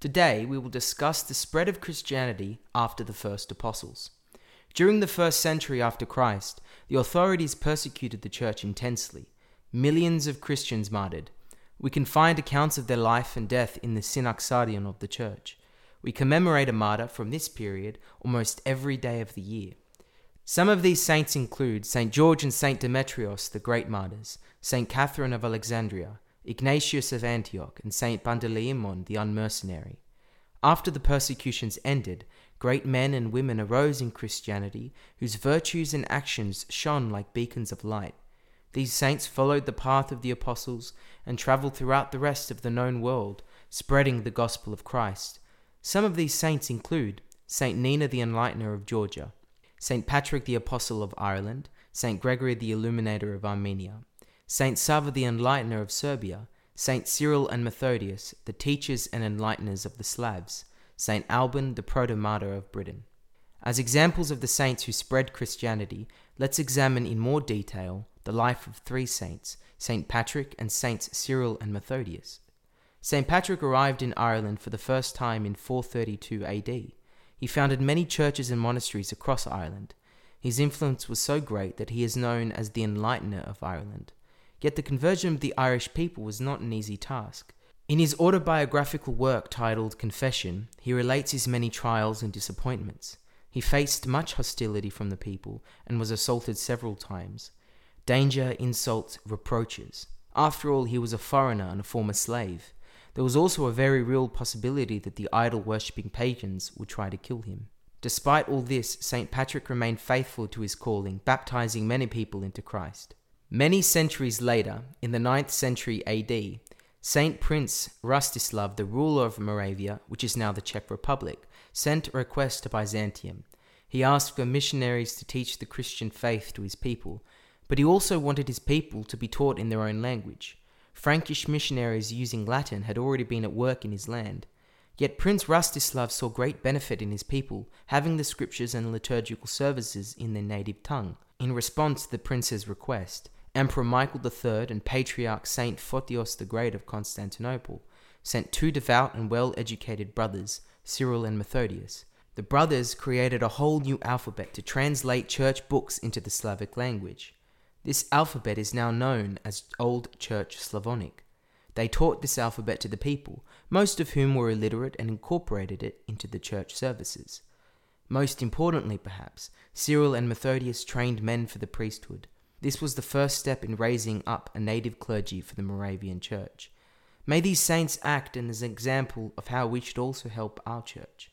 Today, we will discuss the spread of Christianity after the first apostles. During the first century after Christ, the authorities persecuted the church intensely. Millions of Christians martyred. We can find accounts of their life and death in the Synaxarion of the church. We commemorate a martyr from this period almost every day of the year. Some of these saints include St. George and St. Demetrios, the great martyrs, St. Catherine of Alexandria, Ignatius of Antioch, and St. Panteleimon the unmercenary. After the persecutions ended, great men and women arose in Christianity whose virtues and actions shone like beacons of light. These saints followed the path of the apostles and traveled throughout the rest of the known world, spreading the gospel of Christ. Some of these saints include St. Nina the Enlightener of Georgia, St. Patrick the Apostle of Ireland, St. Gregory the Illuminator of Armenia, St. Sava the Enlightener of Serbia, St. Cyril and Methodius, the teachers and enlighteners of the Slavs, St. Alban, the protomartyr of Britain. As examples of the saints who spread Christianity, let's examine in more detail the life of three saints, St. Patrick and Saints Cyril and Methodius. St. Patrick arrived in Ireland for the first time in 432 AD. He founded many churches and monasteries across Ireland. His influence was so great that he is known as the Enlightener of Ireland. Yet the conversion of the Irish people was not an easy task. In his autobiographical work titled Confession, he relates his many trials and disappointments. He faced much hostility from the people and was assaulted several times. Danger, insults, reproaches. After all, he was a foreigner and a former slave. There was also a very real possibility that the idol worshipping pagans would try to kill him. Despite all this, St. Patrick remained faithful to his calling, baptizing many people into Christ. Many centuries later, in the 9th century AD, Saint Prince Rastislav, the ruler of Moravia, which is now the Czech Republic, sent a request to Byzantium. He asked for missionaries to teach the Christian faith to his people, but he also wanted his people to be taught in their own language. Frankish missionaries using Latin had already been at work in his land. Yet Prince Rastislav saw great benefit in his people having the scriptures and liturgical services in their native tongue. In response to the prince's request, Emperor Michael III and Patriarch Saint Photios the Great of Constantinople sent two devout and well educated brothers, Cyril and Methodius. The brothers created a whole new alphabet to translate church books into the Slavic language. This alphabet is now known as Old Church Slavonic. They taught this alphabet to the people, most of whom were illiterate and incorporated it into the church services. Most importantly, perhaps, Cyril and Methodius trained men for the priesthood. This was the first step in raising up a native clergy for the Moravian Church. May these saints act as an example of how we should also help our church.